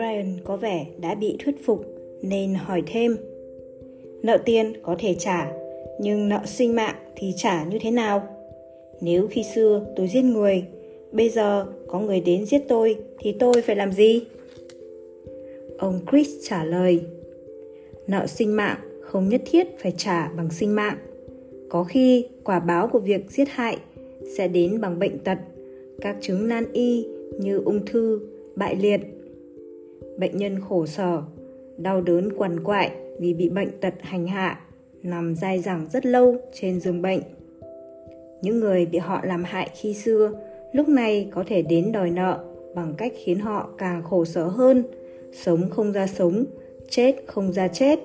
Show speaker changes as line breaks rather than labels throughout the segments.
Brian có vẻ đã bị thuyết phục nên hỏi thêm. Nợ tiền có thể trả, nhưng nợ sinh mạng thì trả như thế nào? Nếu khi xưa tôi giết người, bây giờ có người đến giết tôi thì tôi phải làm gì? Ông Chris trả lời. Nợ sinh mạng không nhất thiết phải trả bằng sinh mạng. Có khi quả báo của việc giết hại sẽ đến bằng bệnh tật, các chứng nan y như ung thư, bại liệt. Bệnh nhân khổ sở, đau đớn quằn quại vì bị bệnh tật hành hạ, nằm dai dẳng rất lâu trên giường bệnh. Những người bị họ làm hại khi xưa lúc này có thể đến đòi nợ bằng cách khiến họ càng khổ sở hơn, sống không ra sống, chết không ra chết.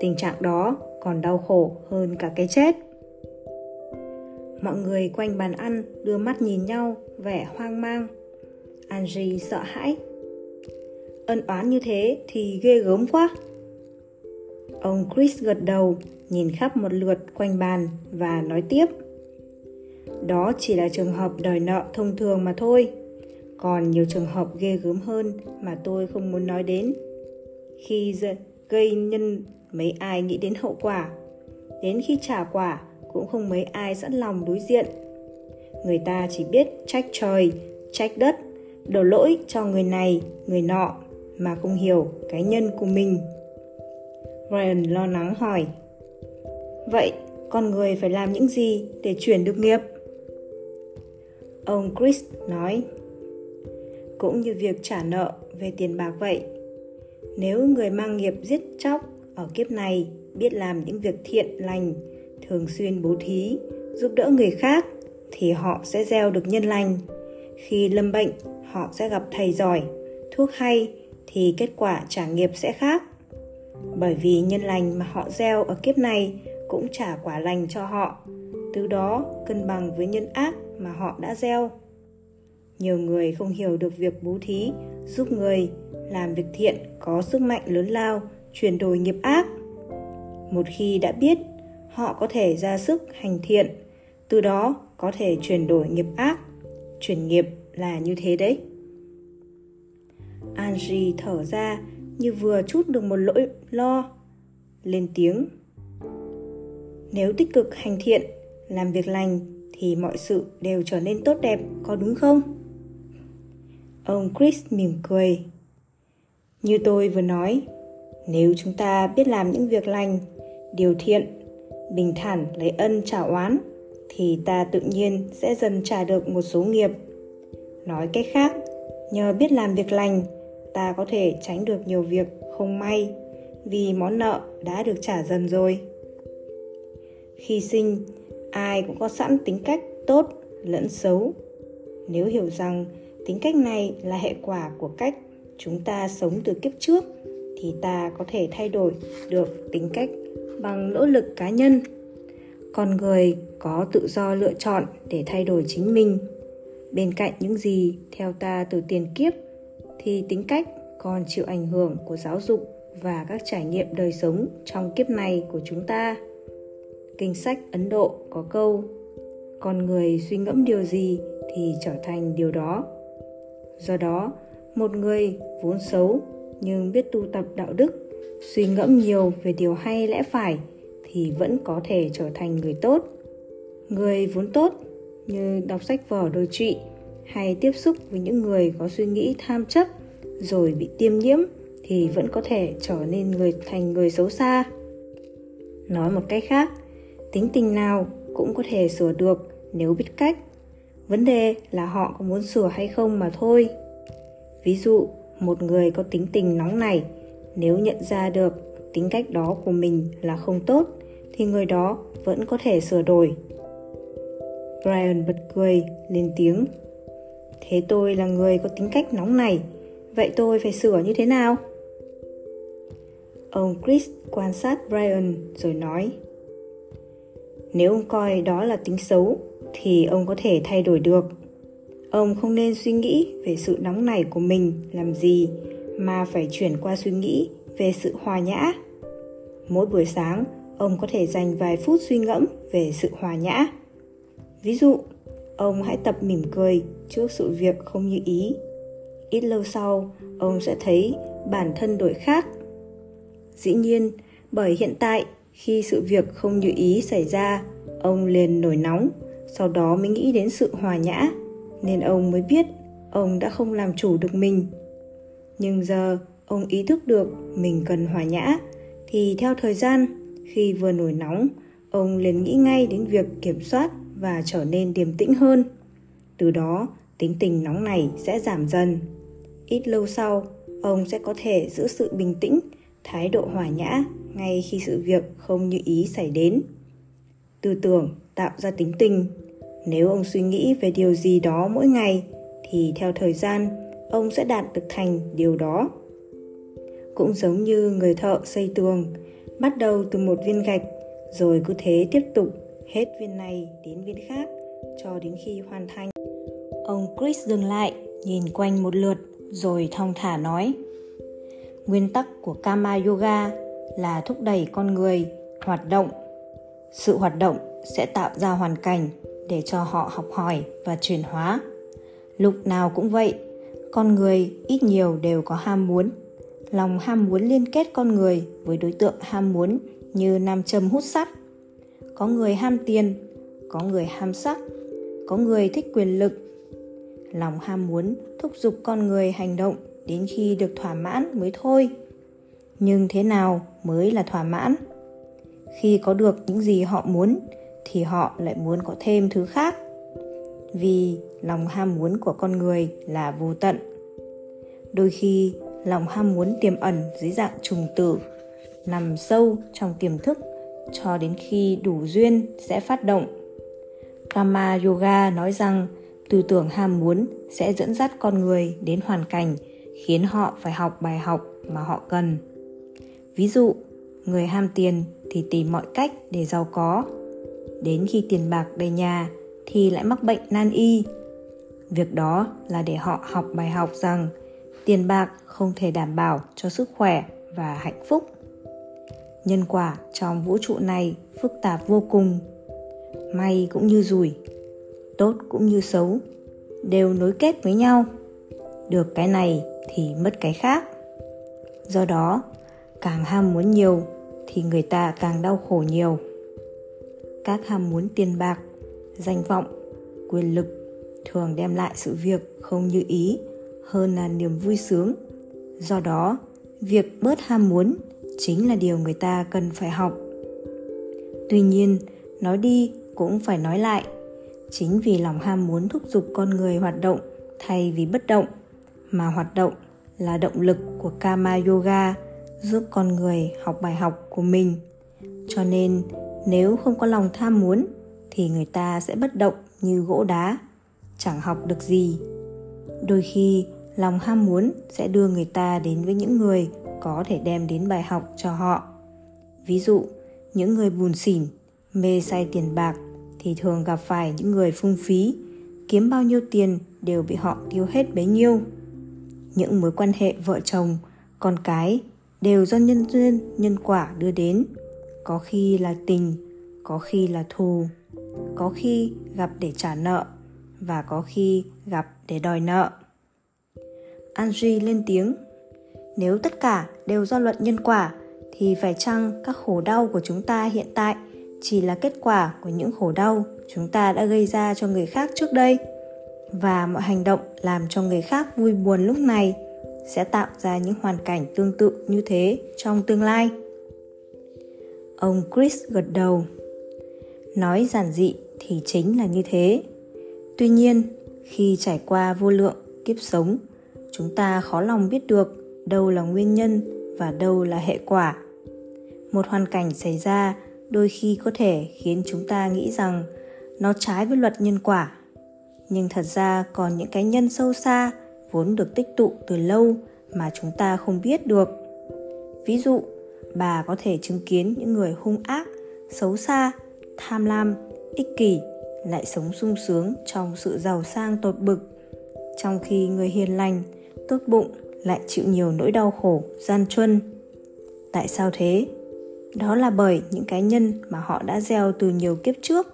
Tình trạng đó còn đau khổ hơn cả cái chết. Mọi người quanh bàn ăn đưa mắt nhìn nhau, vẻ hoang mang. Angie sợ hãi. Ân oán như thế thì ghê gớm quá. Ông Chris gật đầu, nhìn khắp một lượt quanh bàn và nói tiếp. Đó chỉ là trường hợp đòi nợ thông thường mà thôi. Còn nhiều trường hợp ghê gớm hơn mà tôi không muốn nói đến. Khi gây nhân mấy ai nghĩ đến hậu quả. Đến khi trả quả cũng không mấy ai sẵn lòng đối diện. Người ta chỉ biết trách trời, trách đất, đổ lỗi cho người này, người nọ mà không hiểu cái nhân của mình. Ryan lo lắng hỏi. Vậy con người phải làm những gì để chuyển được nghiệp? Ông Chris nói. Cũng như việc trả nợ về tiền bạc vậy. Nếu người mang nghiệp giết chóc ở kiếp này biết làm những việc thiện lành, thường xuyên bố thí, giúp đỡ người khác, thì họ sẽ gieo được nhân lành khi lâm bệnh, họ sẽ gặp thầy giỏi, thuốc hay thì kết quả trả nghiệp sẽ khác. Bởi vì nhân lành mà họ gieo ở kiếp này cũng trả quả lành cho họ. Từ đó, cân bằng với nhân ác mà họ đã gieo. Nhiều người không hiểu được việc bố thí, giúp người, làm việc thiện, có sức mạnh lớn lao, chuyển đổi nghiệp ác. Một khi đã biết, họ có thể ra sức hành thiện, từ đó có thể chuyển đổi nghiệp ác. Chuyển nghiệp là như thế đấy angie thở ra như vừa chút được một lỗi lo, lên tiếng. Nếu tích cực hành thiện, làm việc lành thì mọi sự đều trở nên tốt đẹp, có đúng không? Ông chris mỉm cười. Như tôi vừa nói, nếu chúng ta biết làm những việc lành, điều thiện, bình thản lấy ân trả oán, thì ta tự nhiên sẽ dần trả được một số nghiệp. Nói cách khác, nhờ biết làm việc lành ta có thể tránh được nhiều việc không may vì món nợ đã được trả dần rồi. Khi sinh, ai cũng có sẵn tính cách tốt lẫn xấu. Nếu hiểu rằng tính cách này là hệ quả của cách chúng ta sống từ kiếp trước, thì ta có thể thay đổi được tính cách bằng nỗ lực cá nhân. Con người có tự do lựa chọn để thay đổi chính mình. Bên cạnh những gì theo ta từ tiền kiếp thì tính cách còn chịu ảnh hưởng của giáo dục và các trải nghiệm đời sống trong kiếp này của chúng ta. Kinh sách ấn độ có câu, con người suy ngẫm điều gì thì trở thành điều đó. Do đó, một người vốn xấu nhưng biết tu tập đạo đức, suy ngẫm nhiều về điều hay lẽ phải thì vẫn có thể trở thành người tốt. Người vốn tốt như đọc sách vở đôi trụy hay tiếp xúc với những người có suy nghĩ tham chấp rồi bị tiêm nhiễm thì vẫn có thể trở nên người, thành người xấu xa. Nói một cách khác, tính tình nào cũng có thể sửa được nếu biết cách. Vấn đề là họ có muốn sửa hay không mà thôi. Ví dụ, một người có tính tình nóng này, nếu nhận ra được tính cách đó của mình là không tốt, thì người đó vẫn có thể sửa đổi. Brian bật cười, lên tiếng thế tôi là người có tính cách nóng này. Vậy tôi phải sửa như thế nào? Ông chris quan sát brian rồi nói, nếu ông coi đó là tính xấu, thì ông có thể thay đổi được. Ông không nên suy nghĩ về sự nóng nảy của mình làm gì, mà phải chuyển qua suy nghĩ về sự hòa nhã. Mỗi buổi sáng, ông có thể dành vài phút suy ngẫm về sự hòa nhã. Ví dụ ông hãy tập mỉm cười trước sự việc không như ý. Ít lâu sau, ông sẽ thấy bản thân đổi khác. Dĩ nhiên, bởi hiện tại, khi sự việc không như ý xảy ra, ông liền nổi nóng, sau đó mới nghĩ đến sự hòa nhã. Nên ông mới biết ông đã không làm chủ được mình. Nhưng giờ ông ý thức được mình cần hòa nhã, thì theo thời gian, khi vừa nổi nóng, ông liền nghĩ ngay đến việc kiểm soát và trở nên điềm tĩnh hơn. Từ đó, tính tình nóng này sẽ giảm dần. Ít lâu sau, ông sẽ có thể giữ sự bình tĩnh, thái độ hòa nhã ngay khi sự việc không như ý xảy đến. Tư tưởng tạo ra tính tình. Nếu ông suy nghĩ về điều gì đó mỗi ngày, thì theo thời gian, ông sẽ đạt được thành điều đó. Cũng giống như người thợ xây tường, bắt đầu từ một viên gạch, rồi cứ thế tiếp tục hết viên này đến viên khác cho đến khi hoàn thành. Ông chris dừng lại, nhìn quanh một lượt, rồi thong thả nói, nguyên tắc của kama yoga là thúc đẩy con người hoạt động. Sự hoạt động sẽ tạo ra hoàn cảnh để cho họ học hỏi và chuyển hóa. Lúc nào cũng vậy, con người ít nhiều đều có ham muốn. Lòng ham muốn liên kết con người với đối tượng ham muốn như nam châm hút sắt có người ham tiền, có người ham sắc, có người thích quyền lực. Lòng ham muốn thúc giục con người hành động đến khi được thỏa mãn mới thôi. Nhưng thế nào mới là thỏa mãn? Khi có được những gì họ muốn, thì họ lại muốn có thêm thứ khác. Vì lòng ham muốn của con người là vô tận. Đôi khi, lòng ham muốn tiềm ẩn dưới dạng trùng tử, nằm sâu trong tiềm thức cho đến khi đủ duyên sẽ phát động. Kama yoga nói rằng, tư tưởng ham muốn sẽ dẫn dắt con người đến hoàn cảnh khiến họ phải học bài học mà họ cần. Ví dụ, người ham tiền thì tìm mọi cách để giàu có. Đến khi tiền bạc đầy nhà thì lại mắc bệnh nan y. Việc đó là để họ học bài học rằng tiền bạc không thể đảm bảo cho sức khỏe và hạnh phúc nhân quả trong vũ trụ này phức tạp vô cùng. May cũng như rủi, tốt cũng như xấu, đều nối kết với nhau. Được cái này thì mất cái khác. Do đó, càng ham muốn nhiều thì người ta càng đau khổ nhiều. Các ham muốn tiền bạc, danh vọng, quyền lực thường đem lại sự việc không như ý, hơn là niềm vui sướng. Do đó, việc bớt ham muốn chính là điều người ta cần phải học. Tuy nhiên, nói đi cũng phải nói lại. Chính vì lòng ham muốn thúc giục con người hoạt động thay vì bất động, mà hoạt động là động lực của kama yoga giúp con người học bài học của mình. Cho nên, nếu không có lòng tham muốn, thì người ta sẽ bất động như gỗ đá, chẳng học được gì. Đôi khi, lòng ham muốn sẽ đưa người ta đến với những người có thể đem đến bài học cho họ. Ví dụ, những người buồn xỉn, mê say tiền bạc thì thường gặp phải những người phung phí, kiếm bao nhiêu tiền đều bị họ tiêu hết bấy nhiêu. Những mối quan hệ vợ chồng, con cái đều do nhân duyên, nhân quả đưa đến. Có khi là tình, có khi là thù. Có khi gặp để trả nợ và có khi gặp để đòi nợ. Angie lên tiếng nếu tất cả đều do luật nhân quả, thì phải chăng các khổ đau của chúng ta hiện tại chỉ là kết quả của những khổ đau chúng ta đã gây ra cho người khác trước đây? Và mọi hành động làm cho người khác vui buồn lúc này sẽ tạo ra những hoàn cảnh tương tự như thế trong tương lai. Ông chris gật đầu. Nói giản dị thì chính là như thế. Tuy nhiên, khi trải qua vô lượng kiếp sống, chúng ta khó lòng biết được đâu là nguyên nhân và đâu là hệ quả. Một hoàn cảnh xảy ra đôi khi có thể khiến chúng ta nghĩ rằng nó trái với luật nhân quả. Nhưng thật ra còn những cái nhân sâu xa vốn được tích tụ từ lâu mà chúng ta không biết được. Ví dụ, bà có thể chứng kiến những người hung ác, xấu xa, tham lam, ích kỷ lại sống sung sướng trong sự giàu sang tột bực. Trong khi người hiền lành, tốt bụng lại chịu nhiều nỗi đau khổ, gian truân. Tại sao thế? Đó là bởi những cái nhân mà họ đã gieo từ nhiều kiếp trước.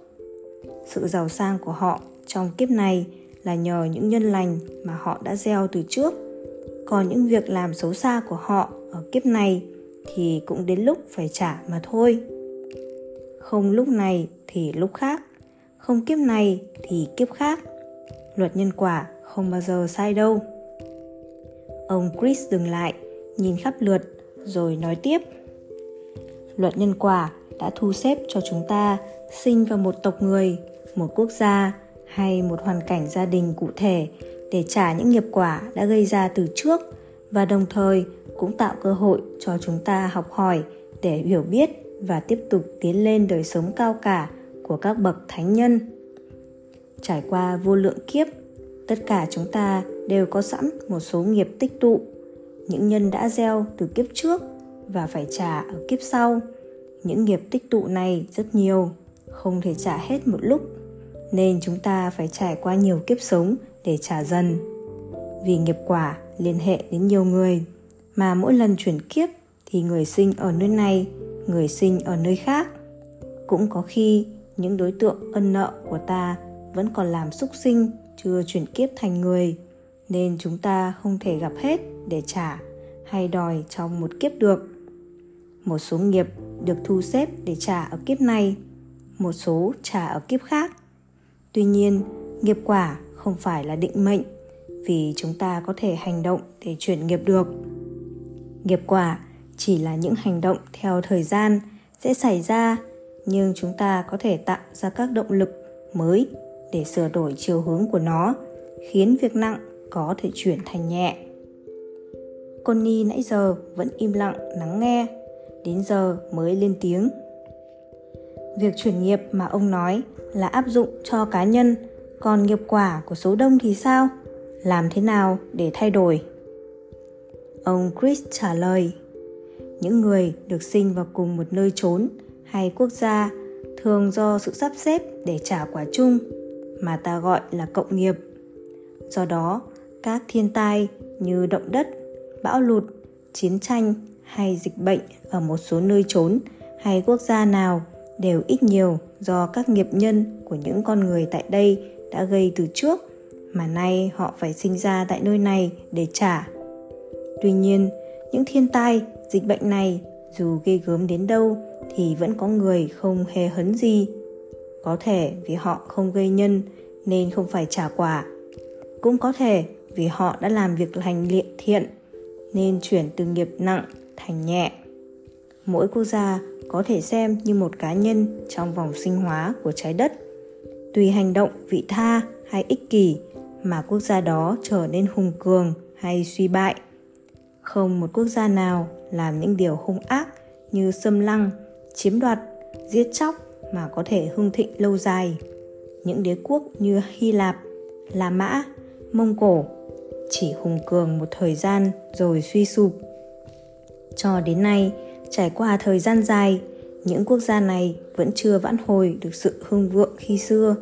Sự giàu sang của họ trong kiếp này là nhờ những nhân lành mà họ đã gieo từ trước. Còn những việc làm xấu xa của họ ở kiếp này thì cũng đến lúc phải trả mà thôi. Không lúc này thì lúc khác. Không kiếp này thì kiếp khác. Luật nhân quả không bao giờ sai đâu ông chris dừng lại, nhìn khắp lượt, rồi nói tiếp. Luật nhân quả đã thu xếp cho chúng ta sinh vào một tộc người, một quốc gia hay một hoàn cảnh gia đình cụ thể để trả những nghiệp quả đã gây ra từ trước và đồng thời cũng tạo cơ hội cho chúng ta học hỏi để hiểu biết và tiếp tục tiến lên đời sống cao cả của các bậc thánh nhân. Trải qua vô lượng kiếp, tất cả chúng ta đều có sẵn một số nghiệp tích tụ. Những nhân đã gieo từ kiếp trước và phải trả ở kiếp sau. Những nghiệp tích tụ này rất nhiều, không thể trả hết một lúc, nên chúng ta phải trải qua nhiều kiếp sống để trả dần. Vì nghiệp quả liên hệ đến nhiều người, mà mỗi lần chuyển kiếp thì người sinh ở nơi này, người sinh ở nơi khác. Cũng có khi những đối tượng ân nợ của ta vẫn còn làm xúc sinh, chưa chuyển kiếp thành người nên chúng ta không thể gặp hết để trả hay đòi trong một kiếp được. Một số nghiệp được thu xếp để trả ở kiếp này, một số trả ở kiếp khác. Tuy nhiên, nghiệp quả không phải là định mệnh, vì chúng ta có thể hành động để chuyển nghiệp được. Nghiệp quả chỉ là những hành động theo thời gian sẽ xảy ra, nhưng chúng ta có thể tạo ra các động lực mới để sửa đổi chiều hướng của nó, khiến việc nặng có thể chuyển thành nhẹ. Connie nãy giờ vẫn im lặng lắng nghe, đến giờ mới lên tiếng. Việc chuyển nghiệp mà ông nói là áp dụng cho cá nhân, còn nghiệp quả của số đông thì sao? Làm thế nào để thay đổi? Ông chris trả lời, những người được sinh vào cùng một nơi trốn hay quốc gia thường do sự sắp xếp để trả quả chung, mà ta gọi là cộng nghiệp. Do đó các thiên tai như động đất, bão lụt, chiến tranh hay dịch bệnh ở một số nơi trốn hay quốc gia nào đều ít nhiều do các nghiệp nhân của những con người tại đây đã gây từ trước mà nay họ phải sinh ra tại nơi này để trả. Tuy nhiên, những thiên tai, dịch bệnh này dù ghê gớm đến đâu thì vẫn có người không hề hấn gì. Có thể vì họ không gây nhân nên không phải trả quả. Cũng có thể vì họ đã làm việc lành liện thiện, nên chuyển từ nghiệp nặng thành nhẹ. Mỗi quốc gia có thể xem như một cá nhân trong vòng sinh hóa của trái đất. Tùy hành động, vị tha hay ích kỷ mà quốc gia đó trở nên hùng cường hay suy bại. Không một quốc gia nào làm những điều hung ác như xâm lăng, chiếm đoạt, giết chóc mà có thể hưng thịnh lâu dài. Những đế quốc như hy lạp, la mã, mông cổ chỉ hùng cường một thời gian rồi suy sụp. Cho đến nay, trải qua thời gian dài, những quốc gia này vẫn chưa vãn hồi được sự hưng vượng khi xưa.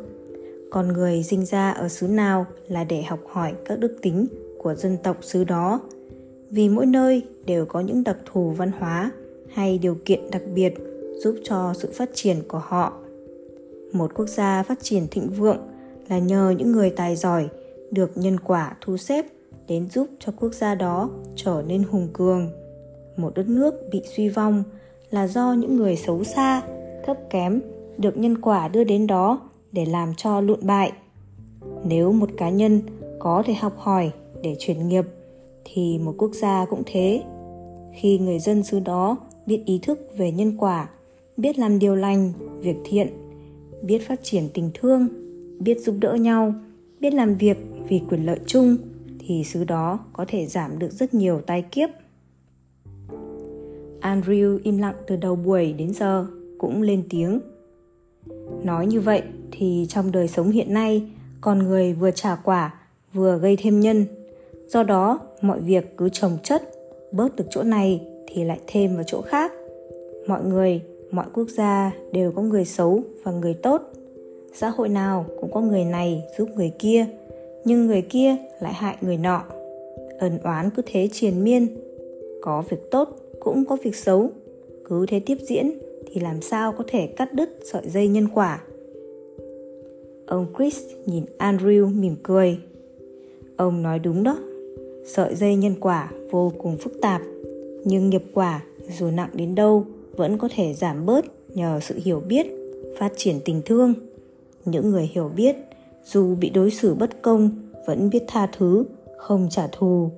Con người sinh ra ở xứ nào là để học hỏi các đức tính của dân tộc xứ đó. Vì mỗi nơi đều có những đặc thù văn hóa hay điều kiện đặc biệt giúp cho sự phát triển của họ. Một quốc gia phát triển thịnh vượng là nhờ những người tài giỏi được nhân quả thu xếp đến giúp cho quốc gia đó trở nên hùng cường. Một đất nước bị suy vong là do những người xấu xa, thấp kém được nhân quả đưa đến đó để làm cho lụn bại. Nếu một cá nhân có thể học hỏi để chuyển nghiệp, thì một quốc gia cũng thế. Khi người dân xứ đó biết ý thức về nhân quả, biết làm điều lành, việc thiện, biết phát triển tình thương, biết giúp đỡ nhau, biết làm việc vì quyền lợi chung, thì xứ đó có thể giảm được rất nhiều tai kiếp. Andrew im lặng từ đầu buổi đến giờ cũng lên tiếng. Nói như vậy thì trong đời sống hiện nay, con người vừa trả quả, vừa gây thêm nhân. Do đó, mọi việc cứ trồng chất, bớt được chỗ này thì lại thêm vào chỗ khác. Mọi người, mọi quốc gia đều có người xấu và người tốt. Xã hội nào cũng có người này giúp người kia nhưng người kia lại hại người nọ. Ân oán cứ thế triền miên. Có việc tốt cũng có việc xấu. Cứ thế tiếp diễn thì làm sao có thể cắt đứt sợi dây nhân quả? Ông chris nhìn andrew mỉm cười. Ông nói đúng đó. Sợi dây nhân quả vô cùng phức tạp. Nhưng nghiệp quả dù nặng đến đâu vẫn có thể giảm bớt nhờ sự hiểu biết, phát triển tình thương. Những người hiểu biết dù bị đối xử bất công, vẫn biết tha thứ, không trả thù.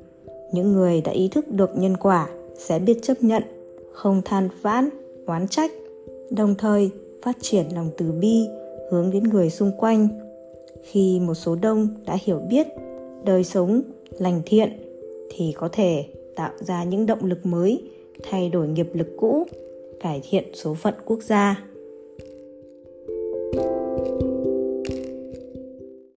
Những người đã ý thức được nhân quả sẽ biết chấp nhận, không than vãn, oán trách, đồng thời phát triển lòng từ bi hướng đến người xung quanh. Khi một số đông đã hiểu biết đời sống lành thiện thì có thể tạo ra những động lực mới, thay đổi nghiệp lực cũ, cải thiện số phận quốc gia.